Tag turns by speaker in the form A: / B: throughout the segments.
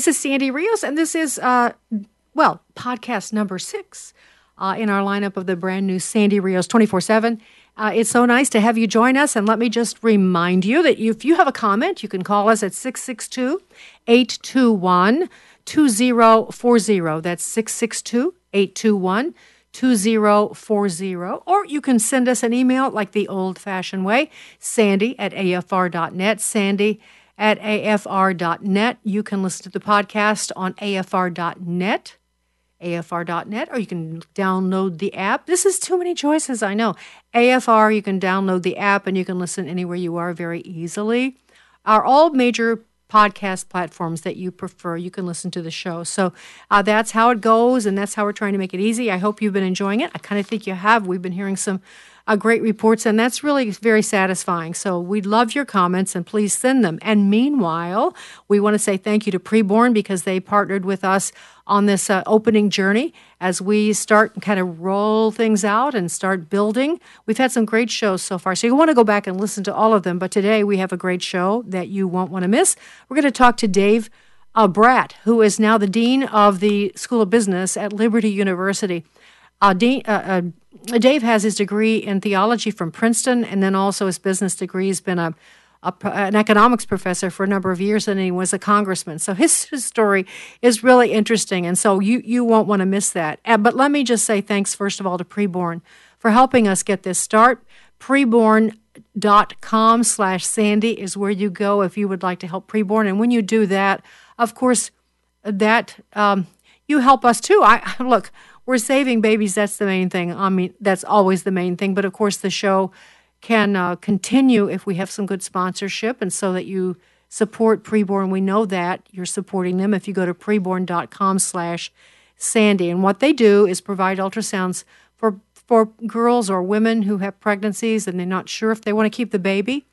A: This is Sandy Rios, and this is, uh, well, podcast number six uh, in our lineup of the brand new Sandy Rios 24 7. Uh, it's so nice to have you join us. And let me just remind you that if you have a comment, you can call us at 662 821 2040. That's 662 821 2040. Or you can send us an email like the old fashioned way, sandy at afr.net. Sandy at afr.net. You can listen to the podcast on afr.net, afr.net, or you can download the app. This is too many choices, I know. AFR, you can download the app and you can listen anywhere you are very easily. Are all major podcast platforms that you prefer. You can listen to the show. So uh, that's how it goes, and that's how we're trying to make it easy. I hope you've been enjoying it. I kind of think you have. We've been hearing some uh, great reports, and that's really very satisfying. So we'd love your comments, and please send them. And meanwhile, we want to say thank you to Preborn because they partnered with us on this uh, opening journey as we start and kind of roll things out and start building. We've had some great shows so far, so you want to go back and listen to all of them. But today we have a great show that you won't want to miss. We're going to talk to Dave. Uh, who is now the dean of the School of Business at Liberty University. Uh, Dean, uh, uh Dave has his degree in theology from Princeton, and then also his business degree. He's been a, a, an economics professor for a number of years, and he was a congressman. So his, his story is really interesting, and so you you won't want to miss that. Uh, but let me just say thanks first of all to Preborn for helping us get this start. Preborn.com slash Sandy is where you go if you would like to help Preborn, and when you do that, of course, that um, you help us too. I look we're saving babies. That's the main thing. I mean, that's always the main thing. But of course, the show can uh, continue if we have some good sponsorship, and so that you support preborn. We know that you're supporting them if you go to preborn.com/slash Sandy. And what they do is provide ultrasounds for for girls or women who have pregnancies and they're not sure if they want to keep the baby.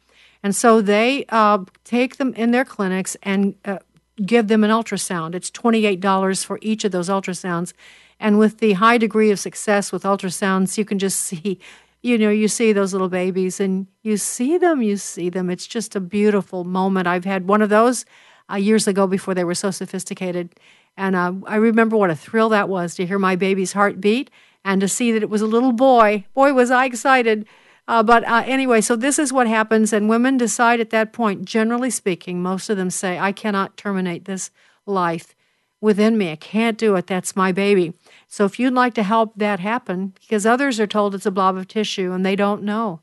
A: And so they uh, take them in their clinics and uh, give them an ultrasound. It's $28 for each of those ultrasounds. And with the high degree of success with ultrasounds, you can just see, you know, you see those little babies and you see them, you see them. It's just a beautiful moment. I've had one of those uh, years ago before they were so sophisticated. And uh, I remember what a thrill that was to hear my baby's heart beat and to see that it was a little boy. Boy, was I excited. Uh, but uh, anyway, so this is what happens, and women decide at that point, generally speaking, most of them say, I cannot terminate this life within me. I can't do it. That's my baby. So if you'd like to help that happen, because others are told it's a blob of tissue and they don't know,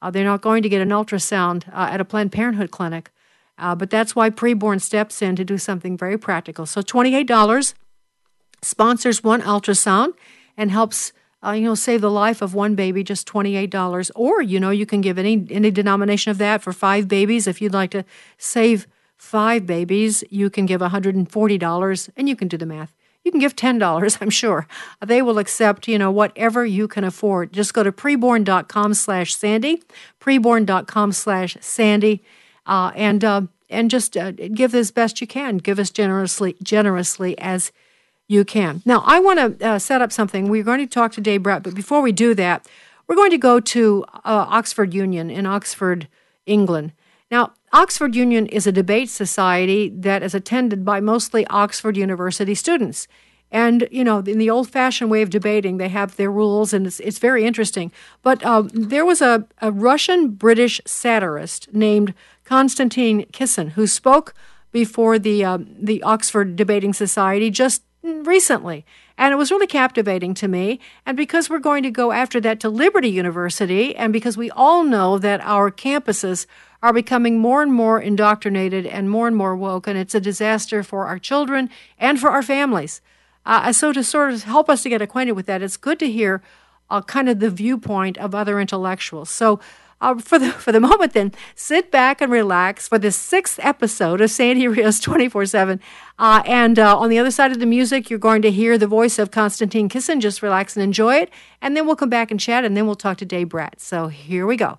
A: uh, they're not going to get an ultrasound uh, at a Planned Parenthood clinic. Uh, but that's why preborn steps in to do something very practical. So $28 sponsors one ultrasound and helps uh, you know save the life of one baby just $28 or you know you can give any any denomination of that for five babies if you'd like to save five babies you can give $140 and you can do the math you can give $10 i'm sure. They will accept you know whatever you can afford. Just go to preborn.com slash sandy preborn.com slash sandy uh, and uh, and just uh, give as best you can. Give as generously generously as you can. Now i want to uh, set up something. We're going to talk to dave bratt but before we do that we're going to go to uh, oxford union in oxford england. Now Oxford Union is a debate society that is attended by mostly Oxford University students. And, you know, in the old fashioned way of debating, they have their rules and it's, it's very interesting. But uh, there was a, a Russian British satirist named Konstantin Kisin who spoke before the, uh, the Oxford Debating Society just recently. And it was really captivating to me. And because we're going to go after that to Liberty University, and because we all know that our campuses are becoming more and more indoctrinated and more and more woke, and it's a disaster for our children and for our families. Uh, so, to sort of help us to get acquainted with that, it's good to hear uh, kind of the viewpoint of other intellectuals. So, uh, for the for the moment, then sit back and relax for the sixth episode of Sandy Rios twenty four seven. Uh, and uh, on the other side of the music, you're going to hear the voice of Konstantin Kisin. Just relax and enjoy it, and then we'll come back and chat, and then we'll talk to Dave Bratt. So here we go.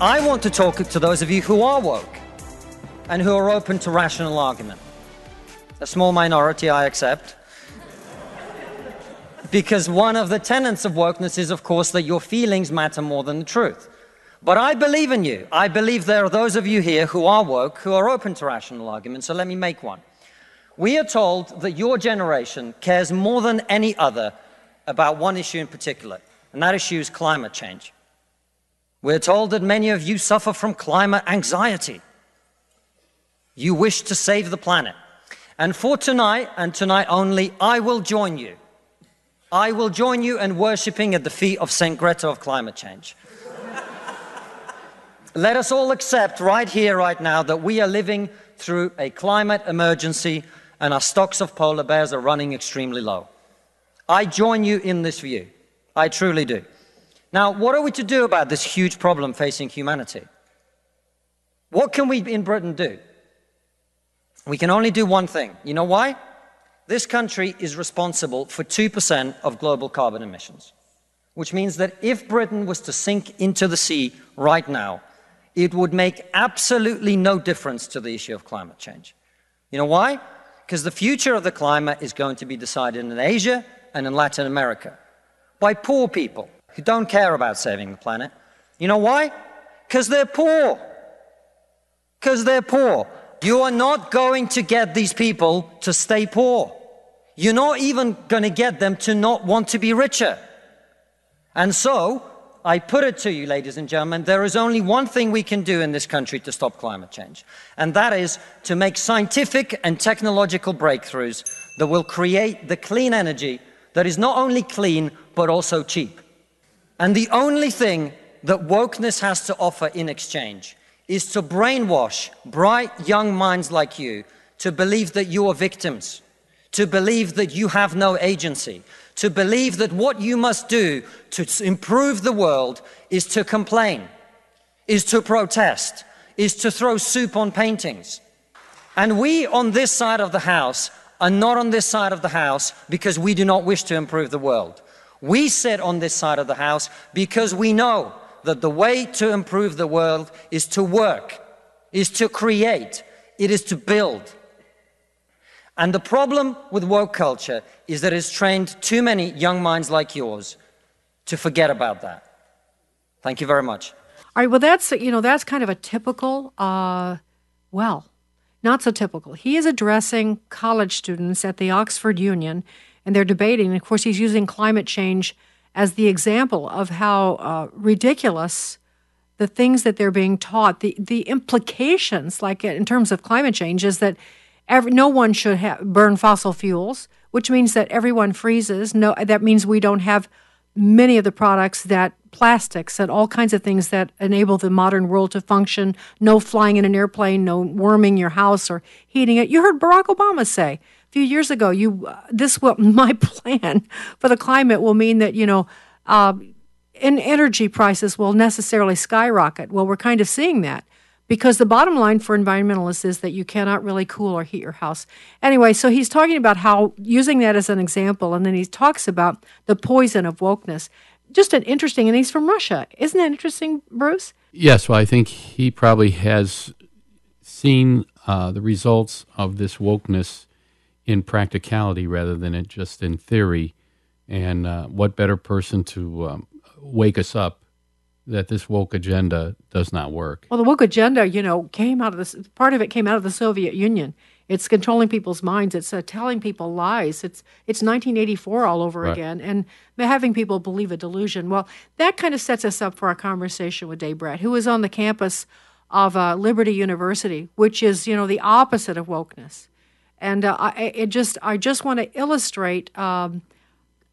B: I want to talk to those of you who are woke and who are open to rational argument. A small minority, I accept. because one of the tenets of wokeness is, of course, that your feelings matter more than the truth. But I believe in you. I believe there are those of you here who are woke, who are open to rational argument, so let me make one. We are told that your generation cares more than any other about one issue in particular, and that issue is climate change. We're told that many of you suffer from climate anxiety. You wish to save the planet. And for tonight, and tonight only, I will join you. I will join you in worshipping at the feet of St. Greta of climate change. Let us all accept right here, right now, that we are living through a climate emergency and our stocks of polar bears are running extremely low. I join you in this view. I truly do. Now, what are we to do about this huge problem facing humanity? What can we in Britain do? We can only do one thing. You know why? This country is responsible for 2% of global carbon emissions, which means that if Britain was to sink into the sea right now, it would make absolutely no difference to the issue of climate change. You know why? Because the future of the climate is going to be decided in Asia and in Latin America by poor people who don't care about saving the planet. You know why? Because they're poor. Because they're poor. You are not going to get these people to stay poor. You're not even going to get them to not want to be richer. And so, I put it to you, ladies and gentlemen, there is only one thing we can do in this country to stop climate change, and that is to make scientific and technological breakthroughs that will create the clean energy that is not only clean, but also cheap. And the only thing that wokeness has to offer in exchange is to brainwash bright young minds like you to believe that you are victims, to believe that you have no agency, to believe that what you must do to improve the world is to complain, is to protest, is to throw soup on paintings. And we on this side of the house are not on this side of the house because we do not wish to improve the world. We sit on this side of the house because we know that the way to improve the world is to work, is to create, it is to build. And the problem with woke culture is that it's trained too many young minds like yours to forget about that. Thank you very much.
A: All right. Well, that's you know that's kind of a typical. Uh, well, not so typical. He is addressing college students at the Oxford Union and they're debating. And of course, he's using climate change as the example of how uh, ridiculous the things that they're being taught, the the implications, like in terms of climate change, is that every, no one should have, burn fossil fuels, which means that everyone freezes. No, that means we don't have many of the products that plastics and all kinds of things that enable the modern world to function. No flying in an airplane, no warming your house or heating it. You heard Barack Obama say few years ago, you uh, this will my plan for the climate will mean that you know, uh, energy prices will necessarily skyrocket. Well, we're kind of seeing that because the bottom line for environmentalists is that you cannot really cool or heat your house. Anyway, so he's talking about how using that as an example, and then he talks about the poison of wokeness. Just an interesting, and he's from Russia. Isn't that interesting, Bruce?
C: Yes, well, I think he probably has seen uh, the results of this wokeness in practicality rather than it just in theory. And uh, what better person to um, wake us up that this woke agenda does not work?
A: Well, the woke agenda, you know, came out of this. Part of it came out of the Soviet Union. It's controlling people's minds. It's uh, telling people lies. It's it's 1984 all over right. again, and having people believe a delusion. Well, that kind of sets us up for our conversation with Dave Bratt, who is on the campus of uh, Liberty University, which is you know the opposite of wokeness. And uh, I, it just, I just want to illustrate, um,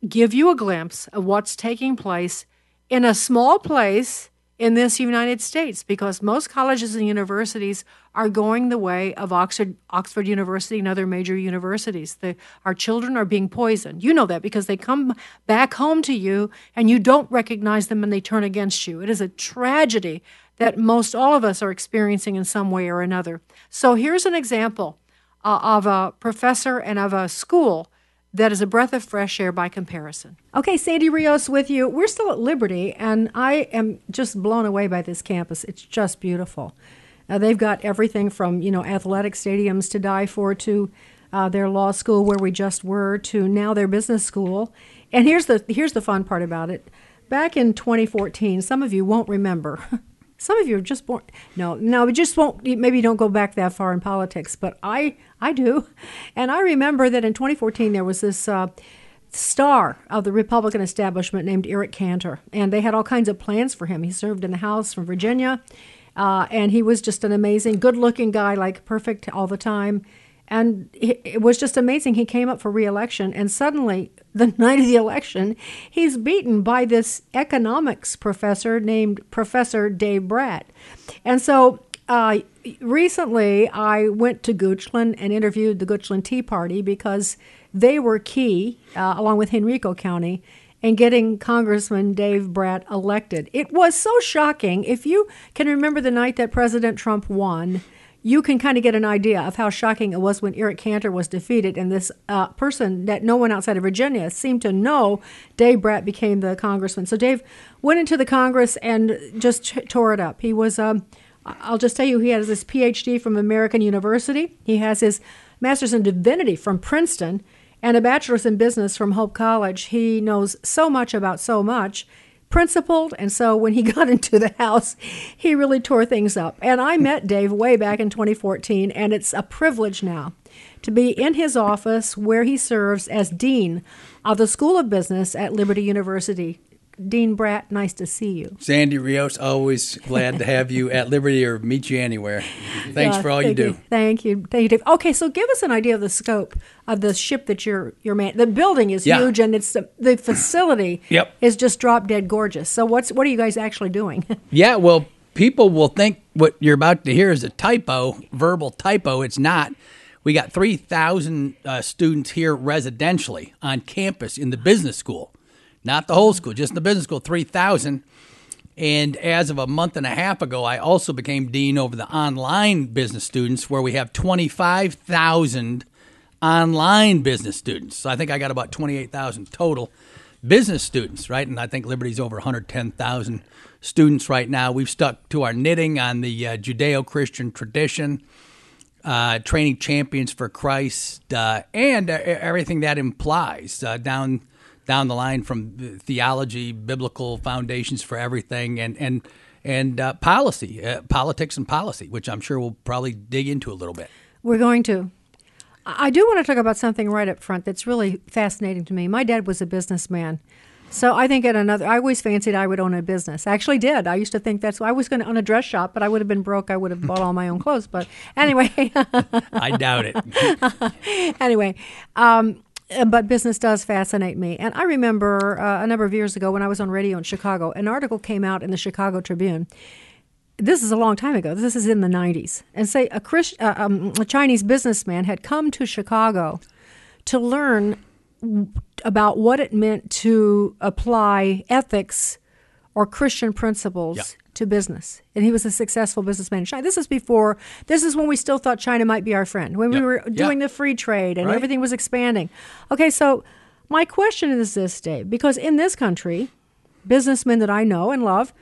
A: give you a glimpse of what's taking place in a small place in this United States because most colleges and universities are going the way of Oxford, Oxford University and other major universities. The, our children are being poisoned. You know that because they come back home to you and you don't recognize them and they turn against you. It is a tragedy that most all of us are experiencing in some way or another. So here's an example uh, of a professor and of a school that is a breath of fresh air by comparison. Okay, Sandy Rios with you. We're still at Liberty, and I am just blown away by this campus. It's just beautiful. Uh, they've got everything from you know athletic stadiums to die for to uh, their law school where we just were to now their business school. And here's the here's the fun part about it. Back in 2014, some of you won't remember. Some of you are just born. No, no, we just won't. Maybe don't go back that far in politics, but I, I do, and I remember that in 2014 there was this uh, star of the Republican establishment named Eric Cantor, and they had all kinds of plans for him. He served in the House from Virginia, uh, and he was just an amazing, good-looking guy, like perfect all the time. And it was just amazing. He came up for reelection, and suddenly, the night of the election, he's beaten by this economics professor named Professor Dave Bratt. And so uh, recently, I went to Goochland and interviewed the Goochland Tea Party because they were key, uh, along with Henrico County, in getting Congressman Dave Bratt elected. It was so shocking. If you can remember the night that President Trump won, you can kind of get an idea of how shocking it was when Eric Cantor was defeated, and this uh, person that no one outside of Virginia seemed to know, Dave Bratt became the congressman. So Dave went into the Congress and just tore it up. He was, um, I'll just tell you, he has his PhD from American University. He has his master's in divinity from Princeton and a bachelor's in business from Hope College. He knows so much about so much principled. And so when he got into the house, he really tore things up. And I met Dave way back in 2014, and it's a privilege now to be in his office where he serves as Dean of the School of Business at Liberty University. Dean Bratt, nice to see you.
D: Sandy Rios, always glad to have you at Liberty or meet you anywhere. Thanks yeah, for all you do.
A: You. Thank you. Thank you, Dave. Okay, so give us an idea of the scope of the ship that you're you're man. The building is yeah. huge and it's the, the facility
D: yep.
A: is just drop dead gorgeous. So what's what are you guys actually doing?
D: yeah, well, people will think what you're about to hear is a typo, verbal typo. It's not. We got 3,000 uh, students here residentially on campus in the business school not the whole school, just the business school, 3,000. And as of a month and a half ago, I also became dean over the online business students, where we have 25,000 online business students. So I think I got about 28,000 total business students, right? And I think Liberty's over 110,000 students right now. We've stuck to our knitting on the uh, Judeo Christian tradition, uh, training champions for Christ, uh, and uh, everything that implies uh, down down the line from theology, biblical foundations for everything, and and and uh, policy, uh, politics and policy, which I'm sure we'll probably dig into a little bit.
A: We're going to. I do want to talk about something right up front that's really fascinating to me. My dad was a businessman. So I think at another, I always fancied I would own a business. I actually did. I used to think that's. I was going to own a dress shop, but I would have been broke. I would have bought all my own clothes. But anyway,
D: I doubt it.
A: anyway, um, but business does fascinate me. And I remember uh, a number of years ago when I was on radio in Chicago, an article came out in the Chicago Tribune. This is a long time ago. This is in the 90s. And say a, Christ, uh, um, a Chinese businessman had come to Chicago to learn about what it meant to apply ethics or Christian principles to business. And he was a successful businessman in China. This is before, this is when we still thought China might be our friend, when yep. we were doing yep. the free trade and right. everything was expanding. Okay, so my question is this, Dave, because in this country, businessmen that I know and love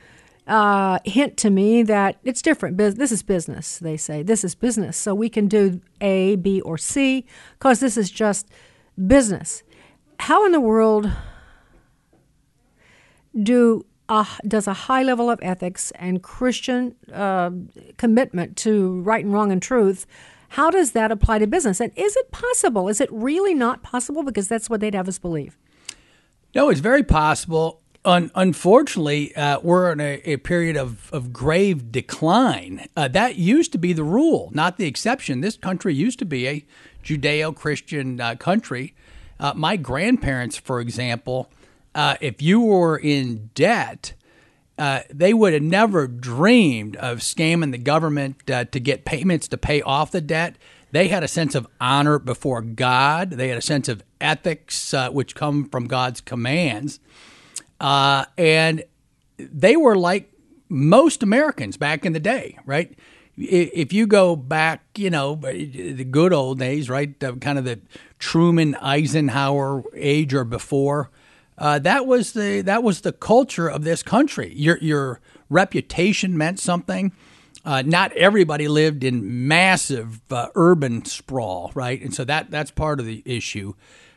A: uh, hint to me that it's different. This is business, they say. This is business. So we can do A, B, or C because this is just business. How in the world do does a high level of ethics and Christian uh, commitment to right and wrong and truth. How does that apply to business? And is it possible? Is it really not possible? Because that's what they'd have us believe.
D: No, it's very possible. Un- unfortunately, uh, we're in a, a, period of, of grave decline. Uh, that used to be the rule, not the exception. This country used to be a Judeo Christian uh, country. Uh, my grandparents, for example, uh, if you were in debt uh, they would have never dreamed of scamming the government uh, to get payments to pay off the debt. They had a sense of honor before God. They had a sense of ethics, uh, which come from God's commands. Uh, and they were like most Americans back in the day, right? If you go back, you know, the good old days, right? Kind of the Truman Eisenhower age or before, uh, that was the that was the culture of this country. Your your reputation meant something. Uh, not everybody lived in massive uh, urban sprawl, right? And so that that's part of the issue.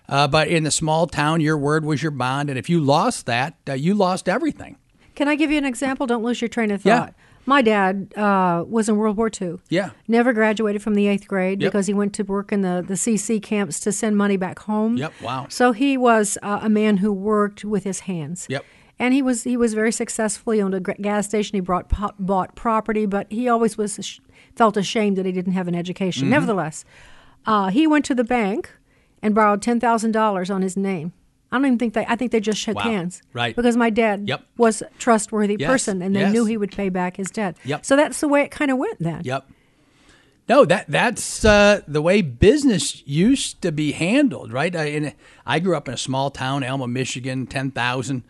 D: Uh, but in the small town, your word was your bond, and if you lost that, uh, you lost everything.
A: Can I give you an example? Don't lose your train of thought.
D: Yeah.
A: My dad uh, was in World War II.
D: Yeah.
A: Never graduated from the eighth grade
D: Yep.
A: because he went to work in the, the CC camps to send money back home.
D: Yep, wow.
A: So he was uh, a man who worked with his hands.
D: Yep.
A: And he was he was very successful. He owned a gas station. He brought bought property, but he always was felt ashamed that he didn't have an education.
D: Mm-hmm.
A: Nevertheless, uh, he went to the bank and borrowed ten thousand dollars on his name. I don't even think they. I think they just shook
D: Wow.
A: hands.
D: Right.
A: Because my dad
D: Yep.
A: was a trustworthy
D: Yes,
A: person, and they
D: yes.
A: knew he would pay back his debt.
D: Yep.
A: So that's the way it kind of went then.
D: Yep. No, that that's uh, the way business used to be handled, right? I, and I grew up in a small town, Alma, Michigan, ten thousand,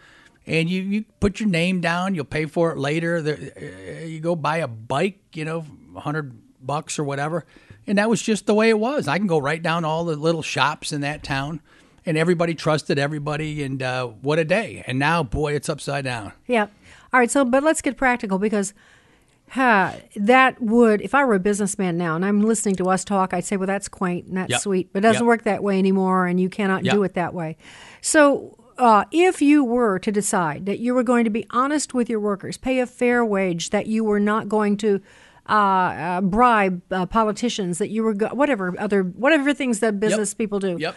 D: and you, you put your name down, you'll pay for it later. There, uh, you go buy a bike, you know, hundred bucks or whatever, and that was just the way it was. I can go right down all the little shops in that town, and everybody trusted everybody, and uh, what a day! And now, boy, it's upside down.
A: Yeah. All right. So, but let's get practical because huh, that would, if I were a businessman now and I'm listening to us talk, I'd say, well, that's quaint and that's
D: Yep.
A: sweet, but it doesn't
D: Yep.
A: work that way anymore, and you cannot
D: Yep.
A: do it that way. So, uh, if you were to decide that you were going to be honest with your workers, pay a fair wage, that you were not going to uh, uh, bribe uh, politicians, that you were go- whatever other whatever things that business people do,
D: Yep.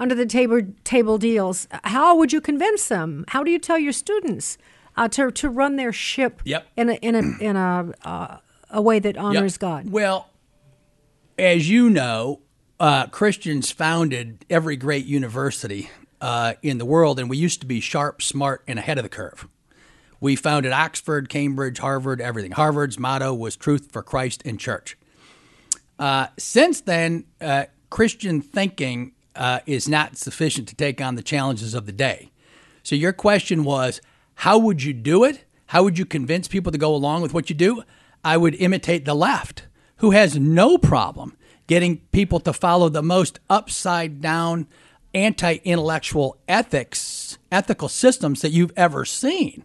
A: Under the table table deals. How would you convince them? How do you tell your students uh, to to run their ship
D: Yep.
A: in a in a in a uh, a way that honors
D: Yep.
A: God?
D: Well, as you know, uh, Christians founded every great university uh, in the world, and we used to be sharp, smart, and ahead of the curve. We founded Oxford, Cambridge, Harvard, everything. Harvard's motto was truth for Christ and church. Uh, since then, uh, Christian thinking uh, is not sufficient to take on the challenges of the day. So, your question was how would you do it? How would you convince people to go along with what you do? I would imitate the left, who has no problem getting people to follow the most upside down, anti intellectual ethics, ethical systems that you've ever seen.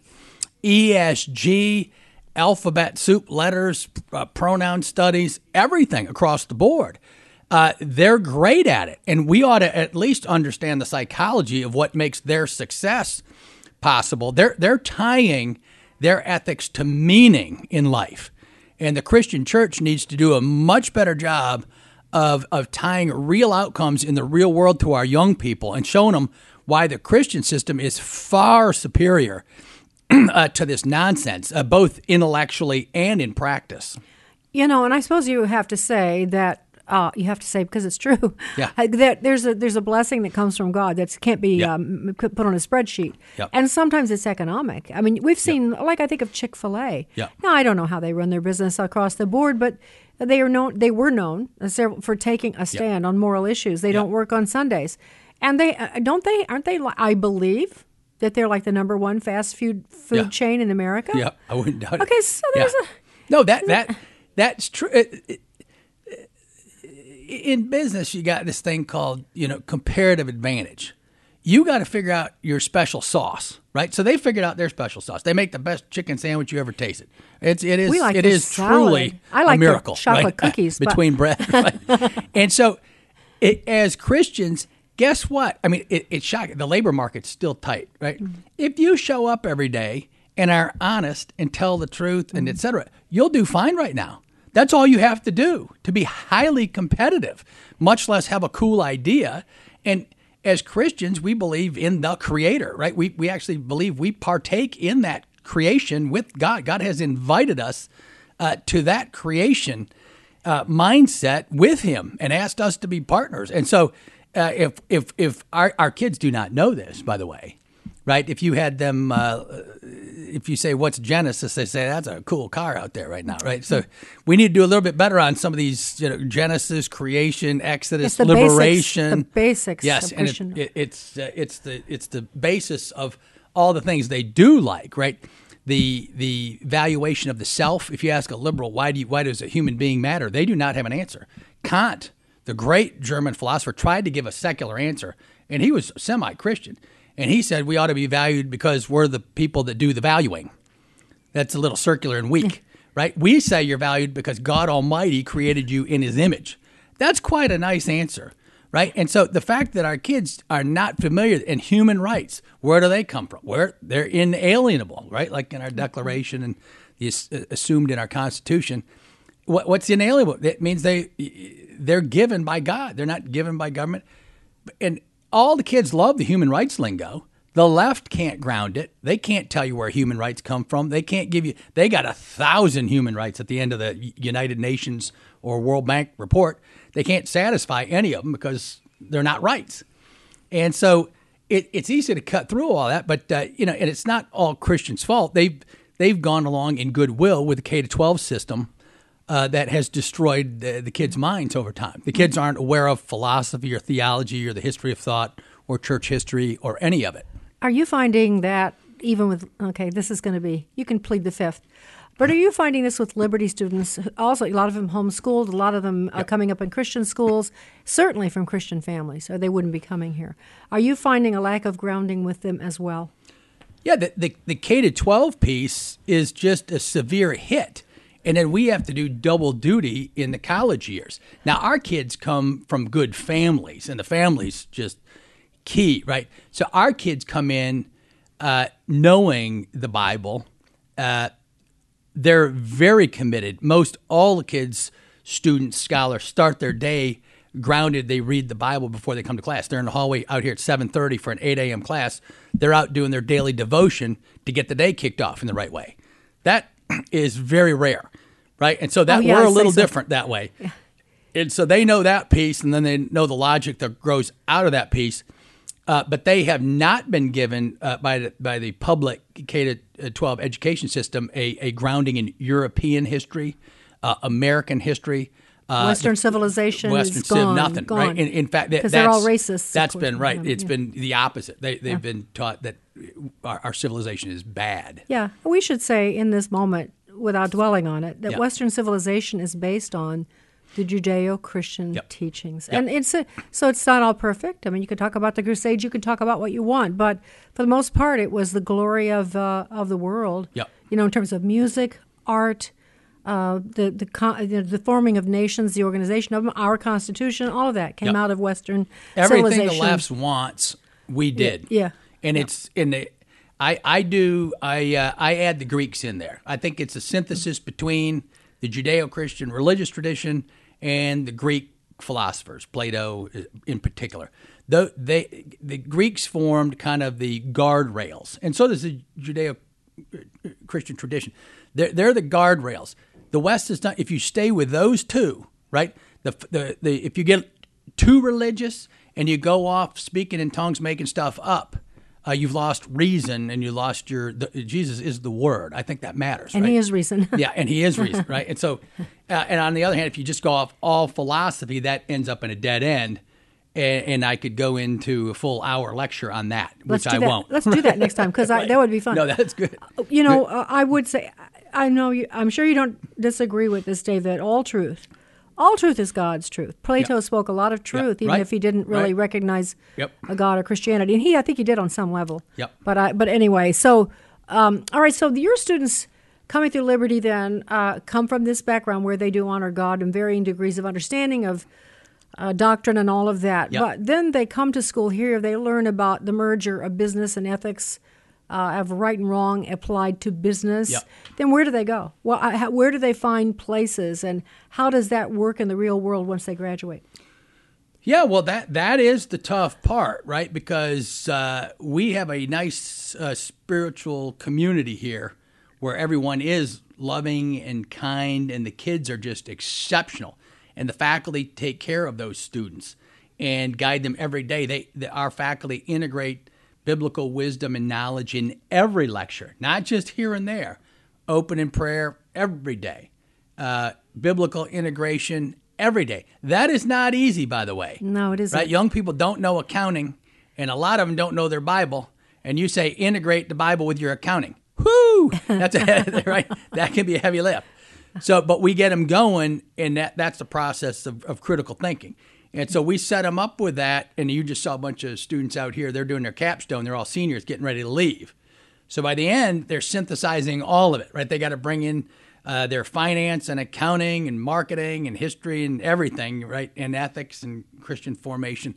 D: ESG, alphabet soup letters, uh, pronoun studies, everything across the board. Uh, they're great at it, and we ought to at least understand the psychology of what makes their success possible. They're they're tying their ethics to meaning in life, and the Christian church needs to do a much better job of of tying real outcomes in the real world to our young people and showing them why the Christian system is far superior uh, to this nonsense, uh, both intellectually and in practice.
A: You know, and I suppose you have to say that uh, you have to say because it's true.
D: Yeah.
A: that there's a there's a blessing that comes from God that can't be
D: Yep.
A: um, put on a spreadsheet.
D: Yep.
A: And sometimes it's economic. I mean, we've seen like I think of Chick Fil A.
D: Yep.
A: Now I don't know how they run their business across the board, but they are known. They were known for taking a stand on moral issues. They don't work on Sundays, and they uh, don't they aren't they? I believe that they're like the number one fast food food
D: Yeah.
A: chain in America.
D: Yeah, I wouldn't doubt it.
A: Okay, so there's
D: Yeah.
A: a
D: no that that that's true. It- it- In business, you got this thing called you know comparative advantage. You got to figure out your special sauce, right? So they figured out their special sauce. They make the best chicken sandwich you ever tasted. It's it is
A: like
D: it is
A: salad.
D: truly
A: I like
D: a miracle.
A: chocolate
D: right?
A: cookies,
D: between bread, right? and so it, as Christians, guess what? I mean, it, it's shocking. The labor market's still tight, right?
A: Mm-hmm.
D: If you show up every day and are honest and tell the truth and
A: Mm-hmm.
D: et cetera, you'll do fine right now. That's all you have to do to be highly competitive, much less have a cool idea. And as Christians, we believe in the creator, right? We, we actually believe we partake in that creation with God. God has invited us uh, to that creation uh, mindset with him and asked us to be partners. And so, uh, if if if our, our kids do not know this, by the way, right? If you had them uh, if you say what's Genesis, they say that's a cool car out there right now, right? So we need to do a little bit better on some of these you know, Genesis, creation, Exodus,
A: the
D: liberation,
A: basics, the basics
D: Yes,
A: of
D: and it, it, it's uh, it's the it's the basis of all the things they do like, right? The the valuation of the self. If you ask a liberal, why do you, why does a human being matter? They do not have an answer. Kant, the great German philosopher, tried to give a secular answer, and he was semi-Christian, and he said we ought to be valued because we're the people that do the valuing. That's a little circular and weak, right? We say you're valued because God Almighty created you in His image. That's quite a nice answer, right? And so the fact that our kids are not familiar in human rights, where do they come from? Where they're inalienable, right? Like in our mm-hmm. Declaration and the uh, assumed in our Constitution. What, what's inalienable? It means they they're given by God. They're not given by government. And all the kids love the human rights lingo. The left can't ground it. They can't tell you where human rights come from. They can't give you. They got a thousand human rights at the end of the United Nations or World Bank report. They can't satisfy any of them because they're not rights. And so it, it's easy to cut through all that, but uh, you know, and it's not all Christians' fault. They've they've gone along in goodwill with the K to twelve system uh, that has destroyed the, the kids' minds over time. The kids aren't aware of philosophy or theology or the history of thought or church history or any of it.
A: Are you finding that even with okay, this is going to be you can plead the fifth, but are you finding this with Liberty students? Also, a lot of them homeschooled, a lot of them are coming up in Christian schools, certainly from Christian families, or they wouldn't be coming here. Are you finding a lack of grounding with them as well?
D: Yeah, the, the, the K to 12 piece is just a severe hit. And then we have to do double duty in the college years. Now, our kids come from good families, and the families just key, right? So our kids come in uh, knowing the Bible. Uh, they're very committed. Most all the kids, students, scholars, start their day grounded. They read the Bible before they come to class. They're in the hallway out here at 7:30 for an 8 a.m. class. They're out doing their daily devotion to get the day kicked off in the right way. That is very rare, right? And so that
A: Oh, yeah,
D: we're a little
A: so.
D: different that way. And so they know that piece, and then they know the logic that grows out of that piece. Uh, but they have not been given uh, by the, by the public K to 12 education system a, a grounding in European history, uh, American history, uh,
A: Western civilization
D: Western civ-
A: gone,
D: nothing,
A: gone.
D: right? In, in fact, that,
A: because they're all racist.
D: That's been right.
A: them,
D: It's
A: yeah.
D: been the opposite. They they've been taught that our, our civilization is bad.
A: Yeah, we should say in this moment, without dwelling on it, that
D: Yeah.
A: Western civilization is based on the Judeo-Christian
D: Yep.
A: teachings,
D: Yep.
A: and it's a, so it's not all perfect. I mean, you could talk about the Crusades, you could talk about what you want, but for the most part, it was the glory of uh, of the world.
D: Yep.
A: You know, in terms of music, art. Uh, the the, con- the the forming of nations, the organization of them, our Constitution, all of that came
D: Yep.
A: out of Western
D: Everything
A: civilization.
D: the left wants, we did.
A: yeah.
D: And it's in the. I, I do I uh, I add the Greeks in there. I think it's a synthesis between the Judeo-Christian religious tradition and the Greek philosophers, Plato uh, in particular. Though they the Greeks formed kind of the guardrails, and so does the Judeo-Christian tradition. They're, they're the guardrails. The West is not. If you stay with those two, right? The, the the if you get too religious and you go off speaking in tongues, making stuff up, uh, you've lost reason and you lost your. The, Jesus is the word. I think that matters.
A: and
D: right?
A: he is reason.
D: yeah, and he is reason, right? And so, uh, and on the other hand, if you just go off all philosophy, that ends up in a dead end. And, and I could go into a full hour lecture on that,
A: Let's
D: which I
A: that.
D: won't.
A: Let's do that next time because that would be fun.
D: No, that's good.
A: you know, uh, I would say, I know you, I'm sure you don't disagree with this, Dave, that all truth, all truth is God's truth. Plato
D: Yeah.
A: spoke a lot of truth, even
D: right.
A: if he didn't really
D: Right.
A: recognize
D: Yep.
A: a God or Christianity. And he, I think he did on some level.
D: Yep.
A: But I, but anyway, so, um, all right, so your students coming through Liberty then uh, come from this background where they do honor God in varying degrees of understanding of uh, doctrine and all of that.
D: Yep.
A: But then they come to school here, they learn about the merger of business and ethics, uh, of right and wrong applied to business.
D: Yep.
A: Then where do they go? Well, I, how, where do they find places, and how does that work in the real world once they graduate?
D: Yeah, well, that that is the tough part, right? Because uh, we have a nice uh, spiritual community here, where everyone is loving and kind, and the kids are just exceptional, and the faculty take care of those students and guide them every day. They, they our faculty integrate biblical wisdom and knowledge in every lecture, not just here and there. Open in prayer every day. Uh, biblical integration every day. That is not easy, by the way.
A: No, it isn't.
D: Right? Young people don't know accounting, and a lot of them don't know their Bible. And you say integrate the Bible with your accounting. Whoo! That's a, right. That can be a heavy lift. So, but we get them going, and that that's the process of, of critical thinking. And so we set them up with that. And you just saw a bunch of students out here. They're doing their capstone. They're all seniors getting ready to leave. So by the end, they're synthesizing all of it, right? They got to bring in uh, their finance and accounting and marketing and history and everything, right? And ethics and Christian formation,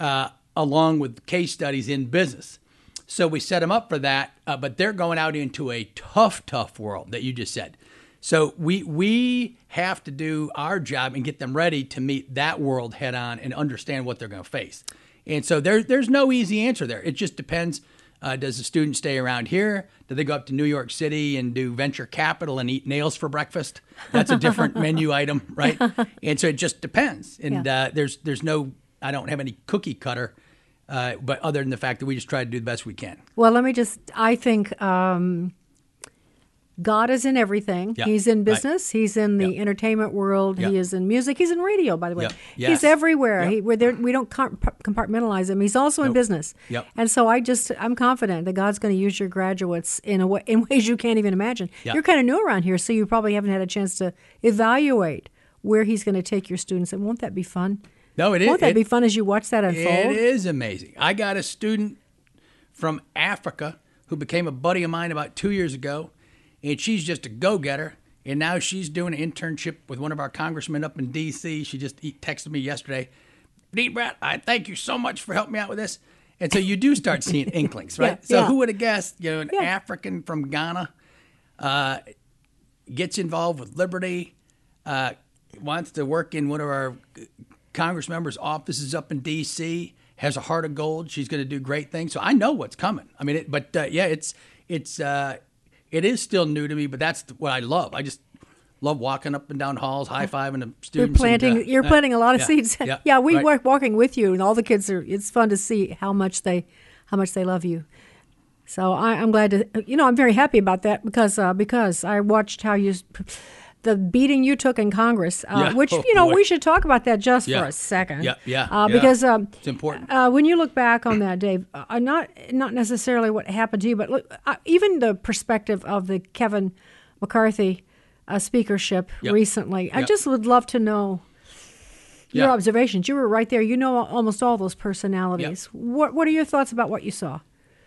D: uh, along with case studies in business. So we set them up for that, uh, but they're going out into a tough, tough world that you just said. So we we have to do our job and get them ready to meet that world head on and understand what they're going to face. And so there, there's no easy answer there. It just depends. Uh, does the student stay around here? Do they go up to New York City and do venture capital and eat nails for breakfast? That's a different menu item, right? And so it just depends. And
A: Yeah.
D: uh, there's there's no I don't have any cookie cutter, uh, but other than the fact that we just try to do the best we can.
A: Well, let me just, I think um, God is in everything. He's in
D: right.
A: business. He's in the entertainment world. He is in music. He's in radio, by the way.
D: Yes.
A: He's everywhere. He, we're there, we don't compartmentalize him. He's also in business.
D: Yep.
A: And so I just, I'm confident that God's going to use your graduates in a way, in ways you can't even imagine. You're kind of new around here, so you probably haven't had a chance to evaluate where He's going to take your students. And won't that be fun?
D: No, it is.
A: Won't that
D: it-
A: be fun as you watch that unfold?
D: It is amazing. I got a student from Africa who became a buddy of mine about two years ago, and she's just a go getter. And now she's doing an internship with one of our congressmen up in D.C. She just texted me yesterday, Dean Bratt, I thank you so much for helping me out with this. And so you do start seeing inklings, right?
A: Yeah,
D: so
A: yeah.
D: who would have guessed, you know, an
A: Yeah.
D: African from Ghana uh, gets involved with Liberty, uh, wants to work in one of our Congress members' offices up in D.C. Has a heart of gold. She's going to do great things. So I know what's coming. I mean, it, but uh, yeah, it's it's uh, it is still new to me, but that's what I love. I just love walking up and down halls, high fiving the students.
A: You're planting.
D: and, uh,
A: you're planting a lot of
D: yeah,
A: seeds.
D: Yeah,
A: we
D: right.
A: work walking with you, and all the kids are. It's fun to see how much they, how much they love you. So I, I'm glad to. You know, I'm very happy about that because uh, because I watched how you, the beating you took in Congress, uh,
D: Yeah.
A: which
D: Oh,
A: you know
D: boy.
A: we should talk about that just
D: Yeah.
A: for a second.
D: Yeah, yeah,
A: Uh,
D: yeah.
A: Because um,
D: It's important.
A: Uh, when you look back on that, Dave, uh, not not necessarily what happened to you, but look, uh, even the perspective of the Kevin McCarthy uh, speakership
D: Yep.
A: recently. I just would love to know your observations. You were right there. You know almost all those personalities. What What are your thoughts about what you saw?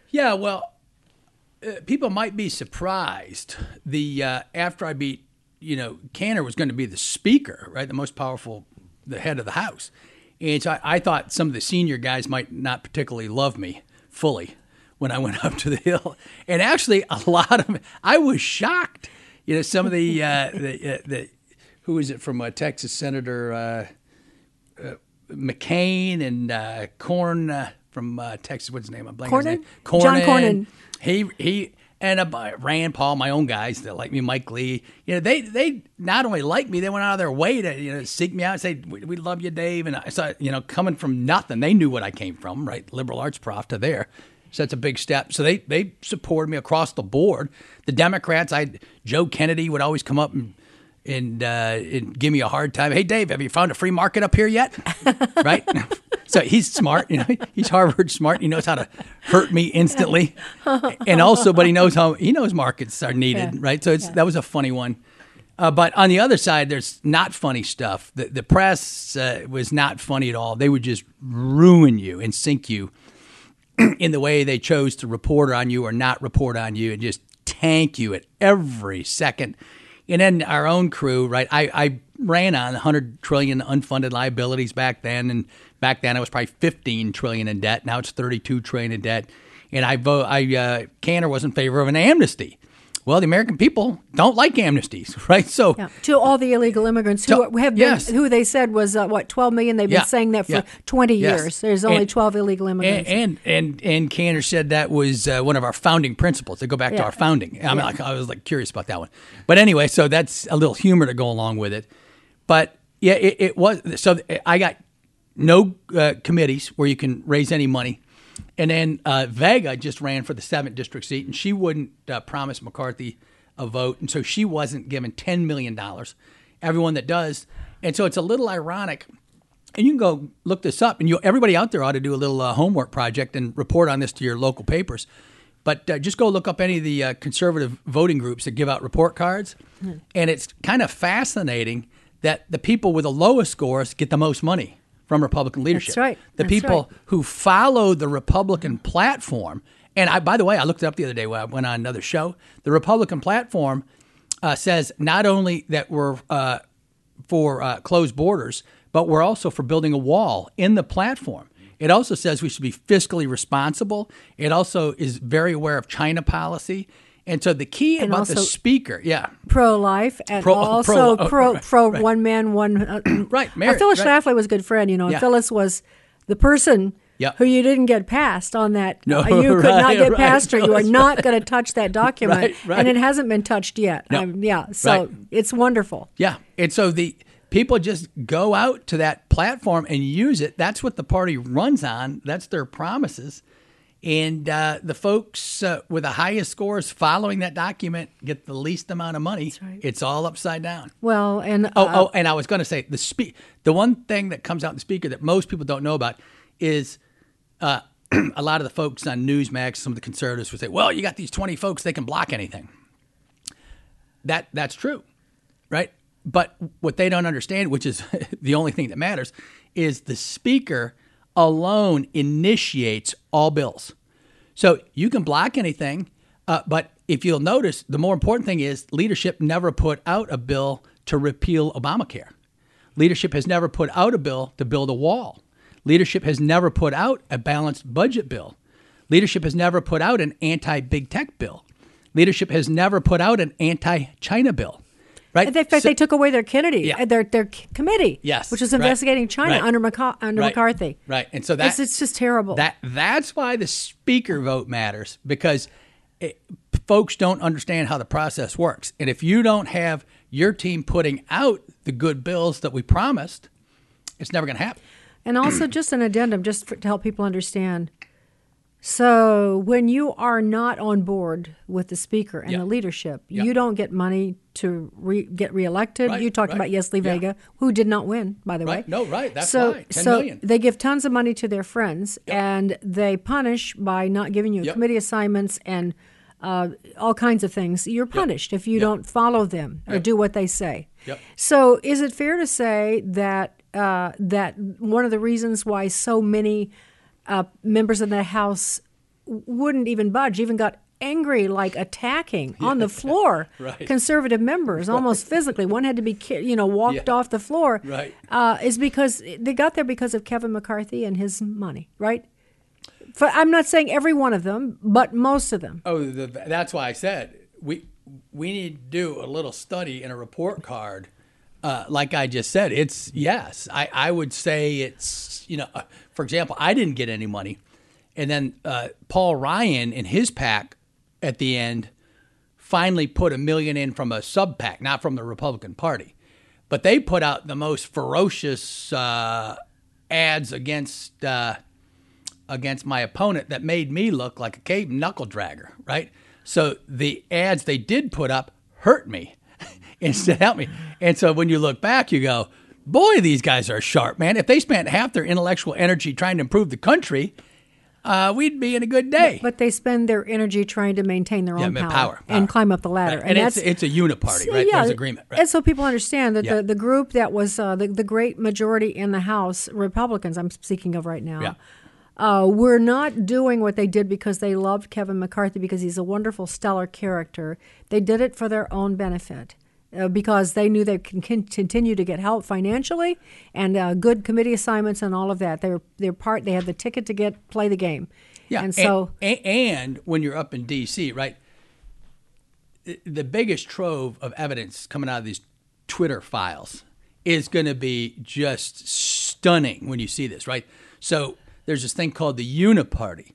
D: Yeah, well, uh, people might be surprised. The uh, after I beat, you know, Cantor was going to be the speaker, right, the most powerful, the head of the House, and so I, I thought some of the senior guys might not particularly love me fully when I went up to the hill, and actually a lot of I was shocked. You know, some of the uh, the, uh, the who is it from uh, Texas Senator. Uh, McCain and uh, Corn uh, from uh, Texas. What's his name? I'm blanking. his name.
A: Cornyn? John Cornyn.
D: He he and uh, Rand Paul, my own guys that like me, Mike Lee. You know, they they not only like me, they went out of their way to you know seek me out and say we, we love you, Dave. And I saw you know coming from nothing, they knew what I came from, right? Liberal arts prof to there. So that's a big step. So they they supported me across the board. The Democrats, I Joe Kennedy would always come up and and, uh, and give me a hard time. Hey, Dave, have you found a free market up here yet? right? so he's smart. You know, he's Harvard smart. He knows how to hurt me instantly, and also, but he knows how he knows markets are needed.
A: Yeah.
D: Right? So it's that was a funny one. Uh, but on the other side, there's not funny stuff. The, the press uh, was not funny at all. They would just ruin you and sink you in the way they chose to report on you or not report on you and just tank you at every second. And then our own crew, right? I, I ran on 100 trillion unfunded liabilities back then, and back then I was probably 15 trillion in debt. Now it's 32 trillion in debt, and I vote. I uh, Cantor was in favor of an amnesty. Well, the American people don't like amnesties, right? So
A: Yeah. To all the illegal immigrants who
D: To-
A: have been,
D: yes.
A: who they said was uh, what 12 million. They've been
D: Yeah,
A: saying that for
D: yeah.
A: 20
D: Yes.
A: years. There's only
D: And-
A: 12 illegal immigrants.
D: And and and, and Cantor said that was uh, one of our founding principles. They go back to our founding. I mean, like, I was like curious about that one. But anyway, so that's a little humor to go along with it. But yeah, it, it was. So I got no uh, committees where you can raise any money. And then uh, Vega just ran for the seventh district seat, and she wouldn't uh, promise McCarthy a vote, and so she wasn't given ten million dollars. Everyone that does, and so it's a little ironic. And you can go look this up, and you everybody out there ought to do a little uh, homework project and report on this to your local papers. But uh, just go look up any of the uh, conservative voting groups that give out report cards, and it's kind of fascinating that the people with the lowest scores get the most money from Republican leadership.
A: That's right.
D: The
A: That's
D: people
A: right.
D: who follow the Republican platform, and I, by the way, I looked it up the other day when I went on another show. The Republican platform uh, says not only that we're uh, for uh, closed borders, but we're also for building a wall in the platform. It also says we should be fiscally responsible. It also is very aware of China policy. And so the key
A: And
D: about the speaker, yeah,
A: pro life and
D: Pro-
A: also
D: pro- oh,
A: pro
D: right,
A: pro
D: right.
A: one man one uh,
D: Right,
A: Phyllis
D: right.
A: Schlafly was a good friend, you know.
D: Yeah.
A: Phyllis was the person
D: Yeah.
A: who you didn't get past on that.
D: No,
A: uh, you could not get past her. You are not going to touch that document, and it hasn't been touched yet.
D: No.
A: Um, yeah, so it's wonderful.
D: Yeah. And so the people just go out to that platform and use it. That's what the party runs on. That's their promises. And uh, the folks uh, with the highest scores following that document get the least amount of money.
A: right.
D: It's all upside down.
A: Well, and
D: Oh,
A: uh,
D: oh, and I was going to say the spe- the one thing that comes out in the speaker that most people don't know about is uh, a lot of the folks on Newsmax, some of the conservatives would say, "Well, you got these twenty folks; they can block anything." That that's true, right? But what they don't understand, which is the only thing that matters, is the speaker alone initiates all bills. So you can block anything, uh, but if you'll notice, the more important thing is leadership never put out a bill to repeal Obamacare. Leadership has never put out a bill to build a wall. Leadership has never put out a balanced budget bill. Leadership has never put out an anti big tech bill. Leadership has never put out an anti China bill. Right?
A: in fact,
D: So-
A: they took away their Kennedy,
D: Yeah.
A: uh, their their committee,
D: Yes,
A: which was
D: right,
A: investigating China
D: right,
A: under McCa- under
D: right,
A: McCarthy.
D: Right. And so that's
A: It's, it's just terrible.
D: That that's why the speaker vote matters because it, folks don't understand how the process works. And if you don't have your team putting out the good bills that we promised, it's never going to happen.
A: And also, just an addendum, just for, to help people understand. So, when you are not on board with the speaker and
D: Yeah.
A: the leadership,
D: Yeah.
A: you don't get money to re, get reelected.
D: Right,
A: you talked
D: right.
A: about Yesli
D: Yeah.
A: Vega, who did not win, by the
D: Right.
A: way.
D: No, right. That's
A: so,
D: why. 10
A: so
D: million.
A: they give tons of money to their friends, and they punish by not giving you
D: Yep.
A: committee assignments and uh, all kinds of things. You're punished if you don't follow them or
D: Yep.
A: do what they say.
D: Yep.
A: So, is it fair to say that uh, that one of the reasons why so many uh, members of the House wouldn't even budge, even got angry, like attacking on the floor,
D: Right.
A: conservative members, almost physically. One had to be, you know, walked
D: Yeah.
A: off the floor.
D: Right.
A: Uh, is because they got there because of Kevin McCarthy and his money, right? For, I'm not saying every one of them, but most of them.
D: Oh, the, that's why I said we we need to do a little study and a report card. Uh, like I just said, it's yes. I, I would say it's you know, uh, for example, I didn't get any money, and then uh, Paul Ryan and his PAC at the end finally put a million in from a sub pack, not from the Republican Party, but they put out the most ferocious uh, ads against. Uh, against my opponent that made me look like a cave knuckle dragger, right? So the ads they did put up hurt me instead of help me. And so when you look back, you go, boy, these guys are sharp, man. If they spent half their intellectual energy trying to improve the country, uh, we'd be in a good day.
A: But they spend their energy trying to maintain their
D: Yeah,
A: own power,
D: power,
A: and climb up the ladder.
D: Right. And it's-
A: that's,
D: it's a uniparty,
A: So,
D: right?
A: Yeah,
D: There's agreement, right.
A: And so people understand that
D: Yeah.
A: the, the group that was uh, the, the great majority in the House, Republicans, I'm speaking of right now,
D: Yeah.
A: uh, were not doing what they did because they loved Kevin McCarthy because he's a wonderful, stellar character. They did it for their own benefit. Uh, because they knew they can continue to get help financially and uh, good committee assignments and all of that. They were they're part. They had the ticket to get play the game.
D: Yeah,
A: and so
D: and, and when you're up in D.C., right, the- the biggest trove of evidence coming out of these Twitter files is going to be just stunning when you see this, right? So there's this thing called the Uniparty,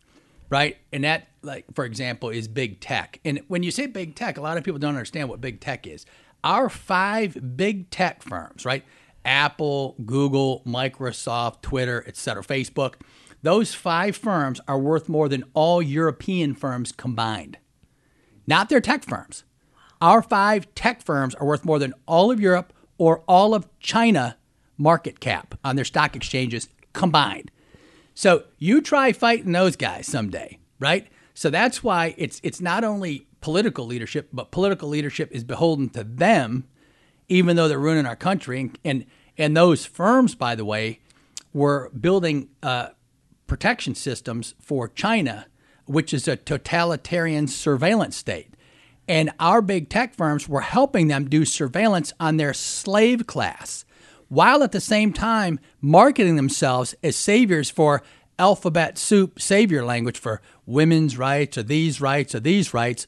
D: right, and that, like for example, is big tech. And when you say big tech, a lot of people don't understand what big tech is. Our five big tech firms, right? Apple, Google, Microsoft, Twitter, et cetera, Facebook those five firms are worth more than all European firms combined. Not their tech firms. Our five tech firms are worth more than all of Europe or all of China market cap on their stock exchanges combined. So you try fighting those guys someday, right? So that's why it's it's not only political leadership, but political leadership is beholden to them, even though they're ruining our country. And and, and those firms, by the way, were building uh, protection systems for China, which is a totalitarian surveillance state. And our big tech firms were helping them do surveillance on their slave class, while at the same time marketing themselves as saviors for alphabet soup savior language for women's rights or these rights or these rights.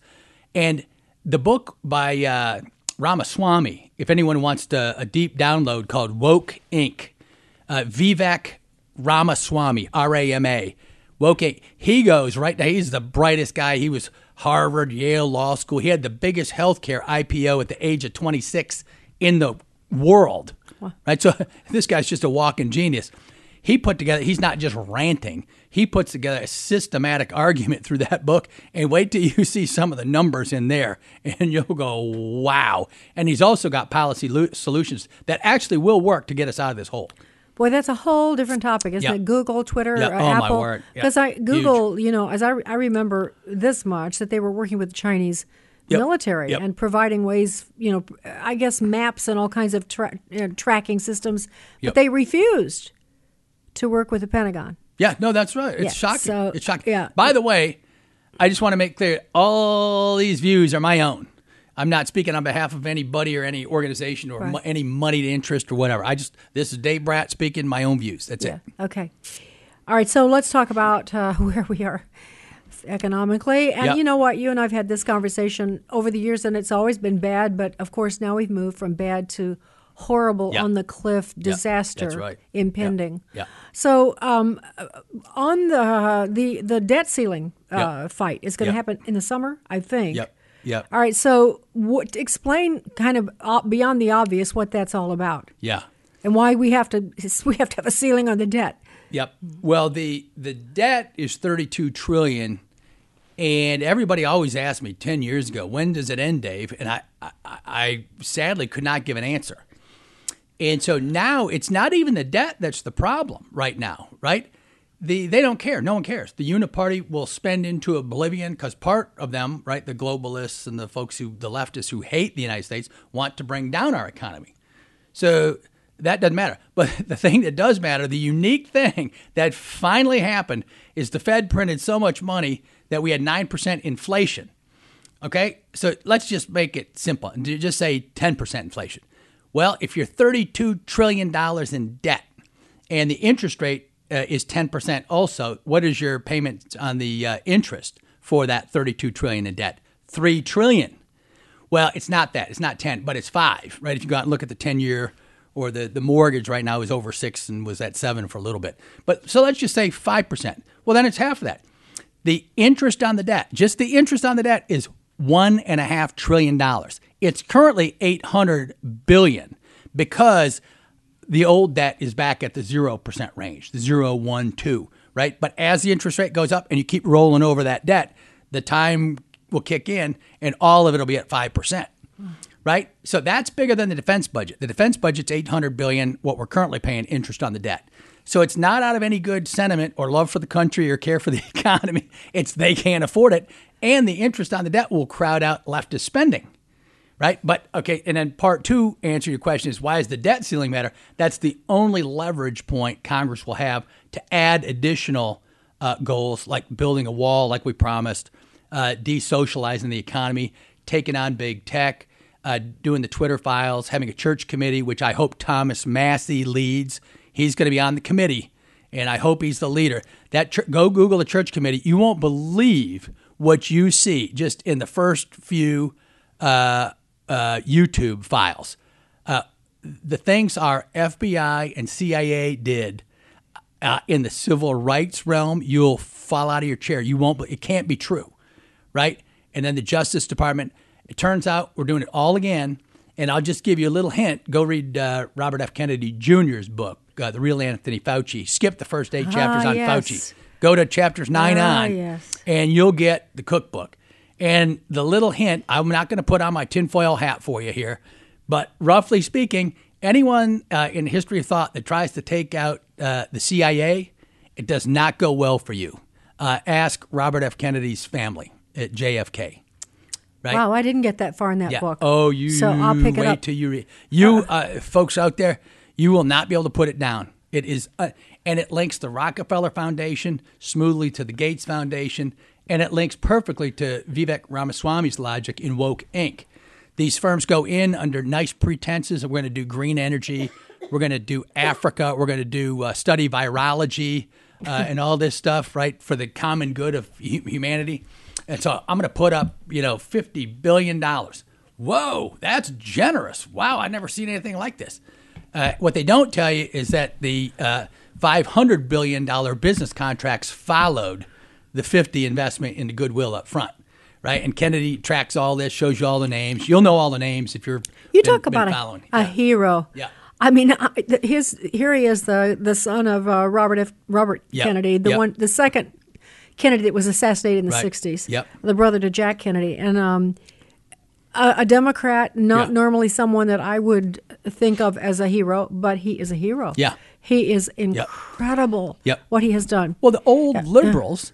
D: And the book by uh, Ramaswamy, if anyone wants to, a deep download called Woke Inc., uh, Vivek Ramaswamy, R A M A, Woke Inc., he goes right now, he's the brightest guy. He was Harvard, Yale Law School. He had the biggest healthcare IPO at the age of 26 in the world. Right? So this guy's just a walking genius. He put together, he's not just ranting, he puts together a systematic argument through that book. And wait till you see some of the numbers in there, and you'll go, wow. And he's also got policy lo- solutions that actually will work to get us out of this hole.
A: Boy, that's a whole different topic, isn't
D: Yeah.
A: it? Google, Twitter,
D: Yeah. Oh,
A: Apple.
D: Yeah.
A: Because I
D: Huge.
A: Google, you know, as I, I remember this much that they were working with the Chinese
D: Yep.
A: military
D: Yep.
A: and providing ways, you know, I guess maps and all kinds of tra- uh, tracking systems, but
D: Yep.
A: they refused to work with the Pentagon.
D: Yeah, no, that's right. It's
A: Yeah,
D: shocking.
A: so-
D: it's shocking.
A: yeah.
D: By the way, I just want to make clear all these views are my own. I'm not speaking on behalf of anybody or any organization or
A: Right.
D: mo- any moneyed interest or whatever. I just this is Dave Bratt speaking my own views. That's it.
A: Okay. All right. So let's talk about uh, where we are economically. And
D: Yep.
A: you know what? You and I've had this conversation over the years, and it's always been bad. But of course, now we've moved from bad to horrible,
D: Yeah.
A: on the cliff
D: Yeah,
A: disaster
D: that's right.
A: Impending.
D: yeah.
A: So um, uh, on the the the debt ceiling uh, fight is going to happen in the summer, I think.
D: Yep. Yep.
A: All right. So what, explain kind of uh, beyond the obvious what that's all about
D: Yeah.
A: and why we have to we have to have a ceiling on the debt.
D: Yep. Well, the the debt is 32 trillion, and everybody always asked me 10 years ago, when does it end, Dave? And I, I, I sadly could not give an answer. And so now it's not even the debt that's the problem right now, right? The, they don't care. No one cares. The Uniparty will spend into oblivion because part of them, right, the globalists and the folks who, the leftists who hate the United States, want to bring down our economy. So that doesn't matter. But the thing that does matter, the unique thing that finally happened is the Fed printed so much money that we had 9% inflation. Okay? So let's just make it simple and just say 10% inflation. Well, if you're $32 trillion in debt and the interest rate uh, is 10% also, what is your payment on the uh, interest for that 32 trillion in debt? 3 trillion. Well, it's not that. It's not 10, but it's 5, right? If you go out and look at the 10 year or the, the mortgage right now is over 6 and was at 7 for a little bit. But so let's just say 5%. Well, then it's half of that. The interest on the debt, just the interest on the debt is one and a half trillion dollars. It's currently 800 billion because the old debt is back at the 0% range, the 0, 1, 2, right? But as the interest rate goes up and you keep rolling over that debt, the time will kick in and all of it will be at 5%. Right? So that's bigger than the defense budget. The defense budget's 800 billion what we're currently paying interest on the debt. So it's not out of any good sentiment or love for the country or care for the economy. It's they can't afford it and the interest on the debt will crowd out leftist spending right? But okay, and then part two, answer your question is why is the debt ceiling matter? That's the only leverage point Congress will have to add additional uh, goals like building a wall, like we promised, uh, desocializing the economy, taking on big tech, uh, doing the Twitter files, having a church committee, which I hope Thomas Massie leads. He's going to be on the committee, and I hope he's the leader. That go Google the church committee. You won't believe what you see just in the first few uh, uh, YouTube files. Uh, the things our FBI and CIA did uh, in the civil rights realm, you'll fall out of your chair. You won't. It can't be true, right? And then the Justice Department. It turns out we're doing it all again, And I'll just give you a little hint. Go read uh, Robert F. Kennedy Jr.'s book, uh, The Real Anthony Fauci. Skip the first eight chapters
A: Ah,
D: on
A: yes.
D: Fauci. Go to chapters nine
A: Ah,
D: on,
A: yes.
D: and you'll get the cookbook. And the little hint, I'm not going to put on my tinfoil hat for you here, but roughly speaking, anyone uh, in the history of thought that tries to take out uh, the CIA, it does not go well for you. Uh, ask Robert F. Kennedy's family at JFK. Right?
A: Wow, I didn't get that far in that
D: Yeah.
A: book.
D: Oh, you
A: So I'll pick
D: wait
A: it up.
D: till you read. You uh, folks out there, you will not be able to put it down. It is, uh, and it links the Rockefeller Foundation smoothly to the Gates Foundation, and it links perfectly to Vivek Ramaswamy's logic in Woke Inc. These firms go in under nice pretenses. We're going to do green energy. We're going to do Africa. We're going to do uh, study virology uh, and all this stuff, right, for the common good of humanity. And so I'm going to put up, you know, fifty billion dollars. Whoa, that's generous. Wow, I've never seen anything like this. Uh, what they don't tell you is that the uh, $500 billion business contracts followed the 50 investment in the goodwill up front, right? And Kennedy tracks all this, shows you all the names. You'll know all the names if you're
A: You
D: been-
A: talk about a, a hero.
D: Yeah.
A: I mean, his here he is, the the son of uh, Robert F. Robert
D: Yep.
A: Kennedy, the
D: Yep.
A: one, the second Kennedy that was assassinated in the
D: Right.
A: '60s.
D: Yep.
A: The brother to Jack Kennedy, and um, a, a Democrat, not
D: Yeah.
A: normally someone that I would think of as a hero, but he is a hero.
D: Yeah.
A: He is incredible.
D: Yep.
A: What he has done.
D: Well, the old liberals,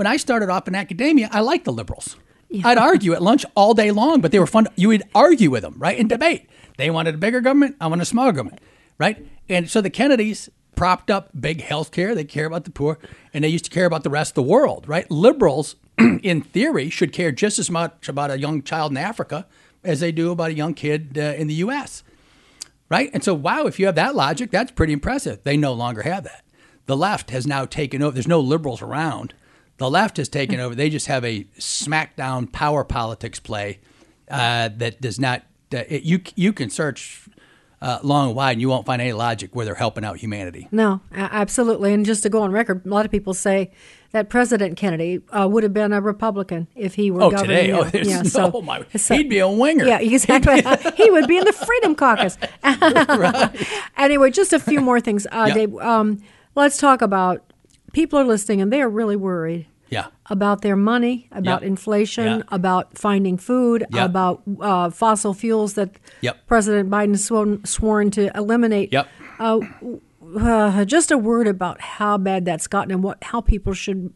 D: when I started off in academia, I liked the liberals. I'd argue at lunch all day long, but they were fun. You would argue with them, right, in debate. They wanted a bigger government. I wanted a smaller government, right? And so the Kennedys propped up big health care. They care about the poor, and they used to care about the rest of the world, right? Liberals, in theory, should care just as much about a young child in Africa as they do about a young kid uh, in the U.S right? And so, wow, if you have that logic, that's pretty impressive. They no longer have that. The left has now taken over. There's no liberals around. The left has taken over. They just have a smackdown power politics play uh, that does not. Uh, it, you you can search uh, long and wide, and you won't find any logic where they're helping out humanity.
A: No, absolutely. And just to go on record, a lot of people say that President Kennedy uh, would have been a Republican if he were
D: Oh,
A: governing.
D: today? Oh, there's
A: yeah,
D: no-
A: so,
D: oh my-
A: so-
D: he'd be a winger.
A: Yeah, exactly. he would be in the Freedom Caucus. Anyway, just a few more things, uh,
D: Yeah.
A: Dave. Um, let's talk about people are listening and they are really worried
D: Yeah.
A: about their money, about
D: Yep.
A: inflation,
D: Yeah.
A: about finding food,
D: Yep.
A: about uh, fossil fuels that
D: Yep.
A: President Biden sworn, sworn to eliminate.
D: Yep.
A: Uh, uh, just a word about how bad that's gotten and what how people should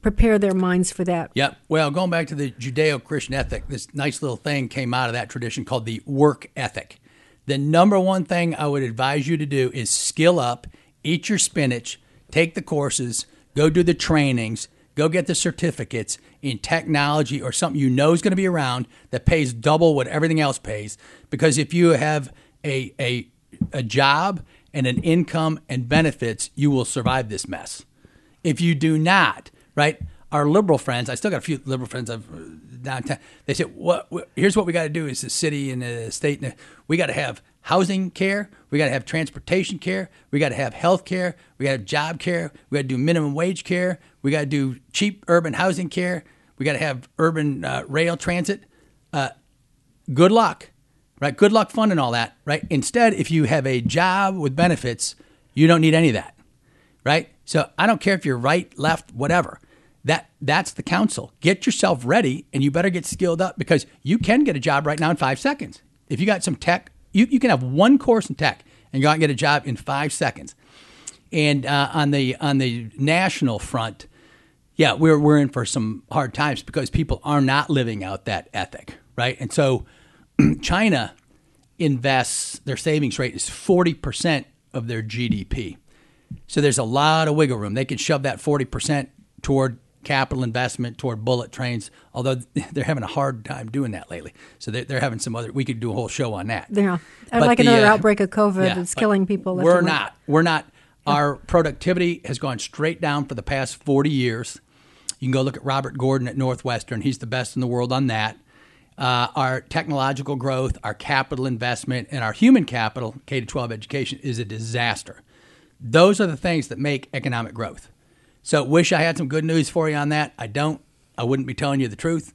A: prepare their minds for that.
D: Yep. Well, going back to the Judeo Christian ethic, this nice little thing came out of that tradition called the work ethic. The number one thing I would advise you to do is skill up, eat your spinach, take the courses, go do the trainings, go get the certificates in technology or something you know is going to be around that pays double what everything else pays. Because if you have a, a, a job and an income and benefits, you will survive this mess. If you do not, right? Our liberal friends, I still got a few liberal friends I've uh, downtown. They said, "What? what here's what we got to do: is the city and the state. We got to have housing care. We got to have transportation care. We got to have health care. We got to have job care. We got to do minimum wage care. We got to do cheap urban housing care. We got to have urban uh, rail transit. Uh, good luck, right? Good luck funding all that, right? Instead, if you have a job with benefits, you don't need any of that right? So I don't care if you're right, left, whatever. That that's the counsel. Get yourself ready, and you better get skilled up because you can get a job right now in five seconds. If you got some tech, you, you can have one course in tech and go out and get a job in five seconds. And uh, on the on the national front, yeah, we're we're in for some hard times because people are not living out that ethic, right? And so China invests their savings rate is 40% of their GDP. So there's a lot of wiggle room. They can shove that 40% toward capital investment, toward bullet trains, although they're having a hard time doing that lately. So they're, they're having some other, we could do a whole show on that.
A: Yeah.
D: But
A: like
D: the,
A: another
D: uh,
A: outbreak of COVID
D: yeah,
A: that's killing people.
D: We're not. We're not. Our productivity has gone straight down for the past 40 years. You can go look at Robert Gordon at Northwestern. He's the best in the world on that. Uh, our technological growth, our capital investment, and our human capital, K to 12 education, is a disaster. Those are the things that make economic growth. So, wish I had some good news for you on that. I don't. I wouldn't be telling you the truth.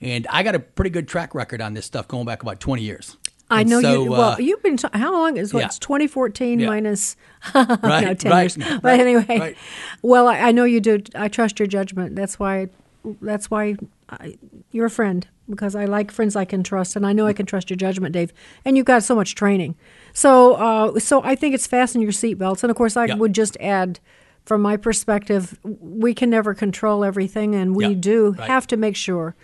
D: And I got a pretty good track record on this stuff going back about 20 years.
A: I
D: And
A: know
D: so,
A: you. Well,
D: uh,
A: you've been. T- how long is what?
D: yeah.
A: It's 2014
D: Yeah.
A: minus no, 10
D: right,
A: years. But
D: right,
A: anyway,
D: right.
A: well, I, I know you do. I trust your judgment. That's why. That's why I, you're a friend because I like friends I can trust, and I know I can trust your judgment, Dave. And you've got so much training. So, uh, so I think it's fasten your seatbelts, and of course, I
D: Yeah.
A: would just add. From my perspective, we can never control everything, and we
D: Yeah,
A: do
D: right.
A: have to make sure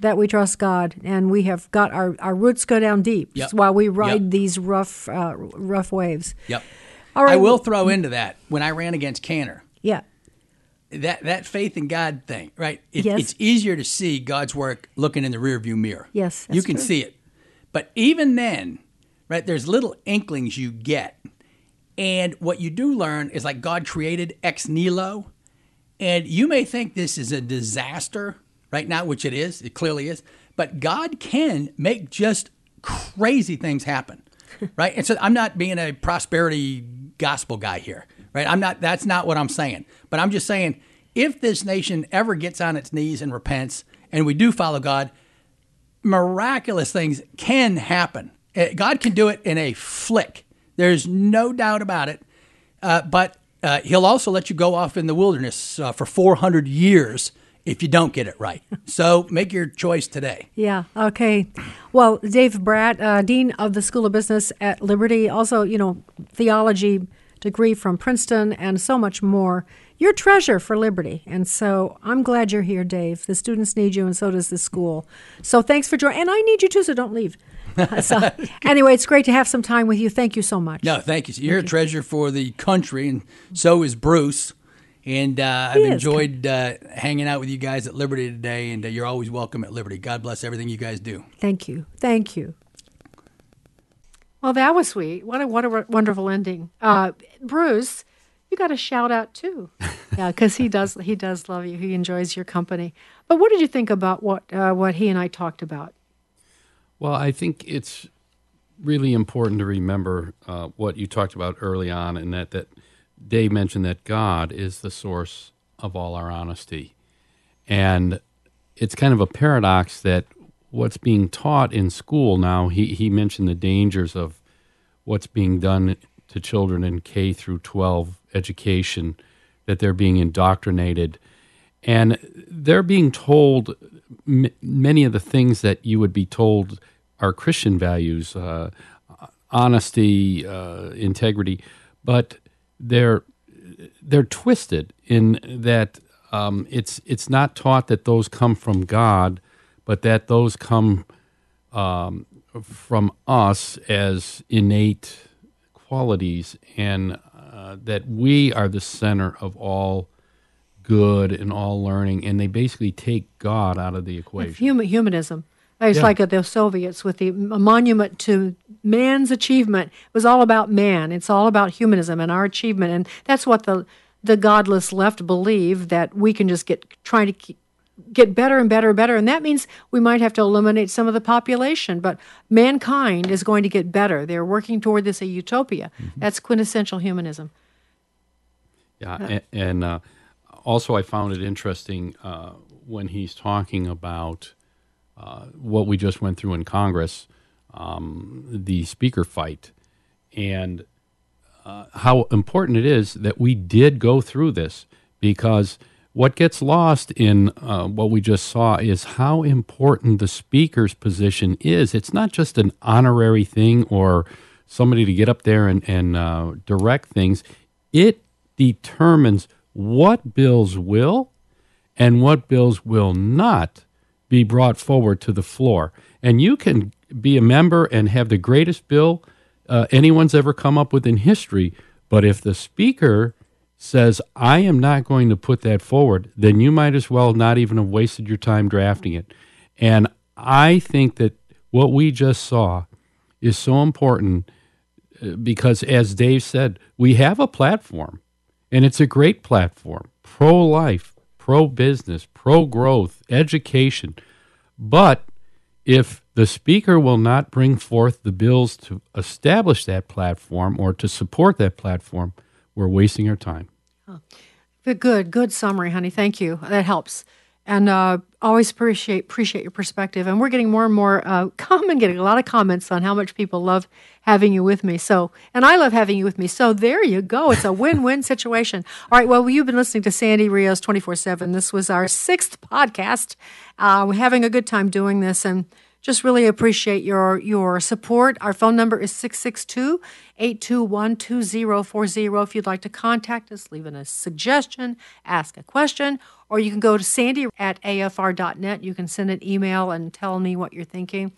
A: that we trust God, and we have got our, our roots go down deep
D: Yep.
A: while we ride
D: Yep.
A: these rough uh, rough waves.
D: Yep.
A: All right.
D: I will throw into that when I ran against Cantor.
A: Yeah.
D: That that faith in God thing, right? It,
A: Yes.
D: It's easier to see God's work looking in the rearview mirror.
A: Yes,
D: you can
A: true.
D: see it. But even then, right? There's little inklings you get, and what you do learn is like God created ex nihilo, and you may think this is a disaster right now, which it is. It clearly is. But God can make just crazy things happen, right? And so I'm not being a prosperity gospel guy here, right? I'm not. That's not what I'm saying. But I'm just saying, if this nation ever gets on its knees and repents, and we do follow God, miraculous things can happen. Uh, God can do it in a flick. There's no doubt about it. Uh, but uh, He'll also let you go off in the wilderness uh, for 400 years if you don't get it right. So make your choice today.
A: Yeah. Okay. Well, Dave Bratt, uh, dean of the School of Business at Liberty, also you know theology degree from Princeton, and so much more. You're treasure for Liberty, and so I'm glad you're here, Dave. The students need you, and so does the school. So thanks for joining, and I need you too. So don't leave. so anyway, it's great to have some time with you. Thank you so much.
D: No, thank you. You're a treasure for the country, and so is Bruce. And uh, I've
A: is
D: enjoyed uh, hanging out with you guys at Liberty today, and uh, you're always welcome at Liberty. God bless everything you guys do.
A: Thank you. Thank you. Well, that was sweet. What a what a wonderful ending. Uh, Bruce, you got a shout out too. Yeah, because he does he does love you. He enjoys your company. But what did you think about what uh, what he and I talked about?
C: Well, I think it's really important to remember uh, what you talked about early on, and that that Dave mentioned that God is the source of all our honesty, and it's kind of a paradox that what's being taught in school now. He he mentioned the dangers of what's being done to children in K through 12 education, that they're being indoctrinated, and they're being told m- many of the things that you would be told are Christian values, uh, honesty, uh, integrity, but they're they're twisted in that um, it's it's not taught that those come from God, but that those come um, from us as innate qualities, and uh, that we are the center of all good and all learning, and they basically take God out of the equation.
A: Human, humanism. It's
C: Yeah.
A: like uh, the Soviets with the monument to man's achievement. It was all about man. It's all about humanism and our achievement, and that's what the the godless left believe that we can just get trying to keep, get better and better and better, and that means we might have to eliminate some of the population. But mankind is going to get better. They're working toward this a utopia. Mm-hmm. That's quintessential humanism.
C: Yeah, uh, and, and uh, also I found it interesting uh, when he's talking about uh, what we just went through in Congress, um, the speaker fight, and uh, how important it is that we did go through this because what gets lost in uh, what we just saw is how important the speaker's position is. It's not just an honorary thing or somebody to get up there and, and uh, direct things. It determines what bills will and what bills will not be brought forward to the floor. And you can be a member and have the greatest bill uh, anyone's ever come up with in history, but if the speaker says, I am not going to put that forward, then you might as well not even have wasted your time drafting it. And I think that what we just saw is so important uh, because, as Dave said, we have a platform, and it's a great platform pro life, pro business, pro growth, education. But if the speaker will not bring forth the bills to establish that platform or to support that platform, we're wasting our time.
A: Good, good, good summary, honey. Thank you. That helps. And uh, always appreciate appreciate your perspective. And we're getting more and more uh, common, getting a lot of comments on how much people love having you with me. So, and I love having you with me. So there you go. It's a win-win situation. All right. Well, you've been listening to Sandy Rios twenty four seven. This was our sixth podcast. Uh, we're having a good time doing this, and just really appreciate your your support. Our phone number is 662 821 2040. If you'd like to contact us, leave a suggestion, ask a question, or you can go to sandy at afr.net. You can send an email and tell me what you're thinking.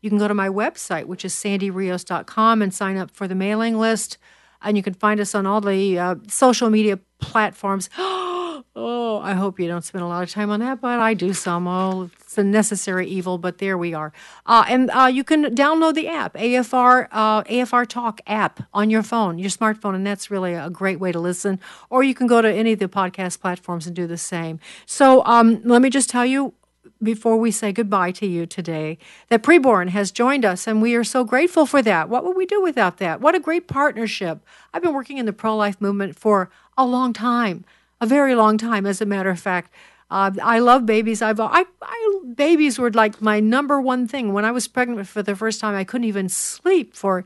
A: You can go to my website, which is sandyrios.com, and sign up for the mailing list. And you can find us on all the uh, social media platforms. oh, I hope you don't spend a lot of time on that, but I do some. Oh, it's a necessary evil, but there we are. Uh, and uh, you can download the app, AFR uh, AFR Talk app on your phone, your smartphone, and that's really a great way to listen. Or you can go to any of the podcast platforms and do the same. So um, let me just tell you before we say goodbye to you today that preborn has joined us and we are so grateful for that what would we do without that what a great partnership i've been working in the pro-life movement for a long time a very long time as a matter of fact uh, I love babies. I've I, I babies were like my number one thing. When I was pregnant for the first time, I couldn't even sleep for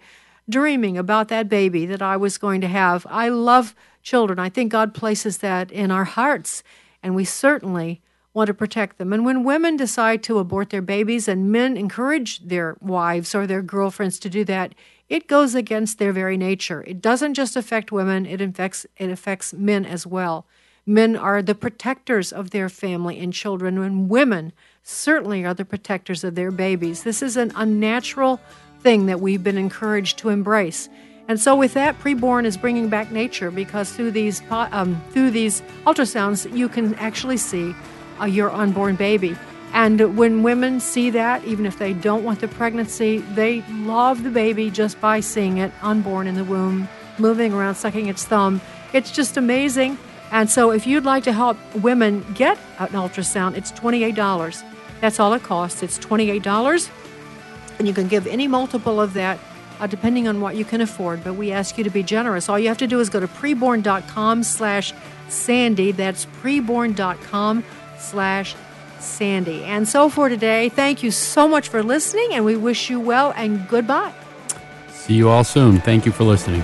A: dreaming about that baby that I was going to have. I love children. I think God places that in our hearts, and we certainly want to protect them. And when women decide to abort their babies and men encourage their wives or their girlfriends to do that, it goes against their very nature. It doesn't just affect women, it affects it affects men as well. Men are the protectors of their family and children, and women certainly are the protectors of their babies. This is an unnatural thing that we've been encouraged to embrace. And so, with that, preborn is bringing back nature because through these um, through these ultrasounds, you can actually see uh, your unborn baby. And when women see that, even if they don't want the pregnancy, they love the baby just by seeing it unborn in the womb, moving around, sucking its thumb. It's just amazing. And so, if you'd like to help women get an ultrasound, it's $28. That's all it costs. It's $28. And you can give any multiple of that uh, depending on what you can afford. But we ask you to be generous. All you have to do is go to preborn.com slash Sandy. That's preborn.com slash Sandy. And so for today, thank you so much for listening, and we wish you well and goodbye.
C: See you all soon. Thank you for listening.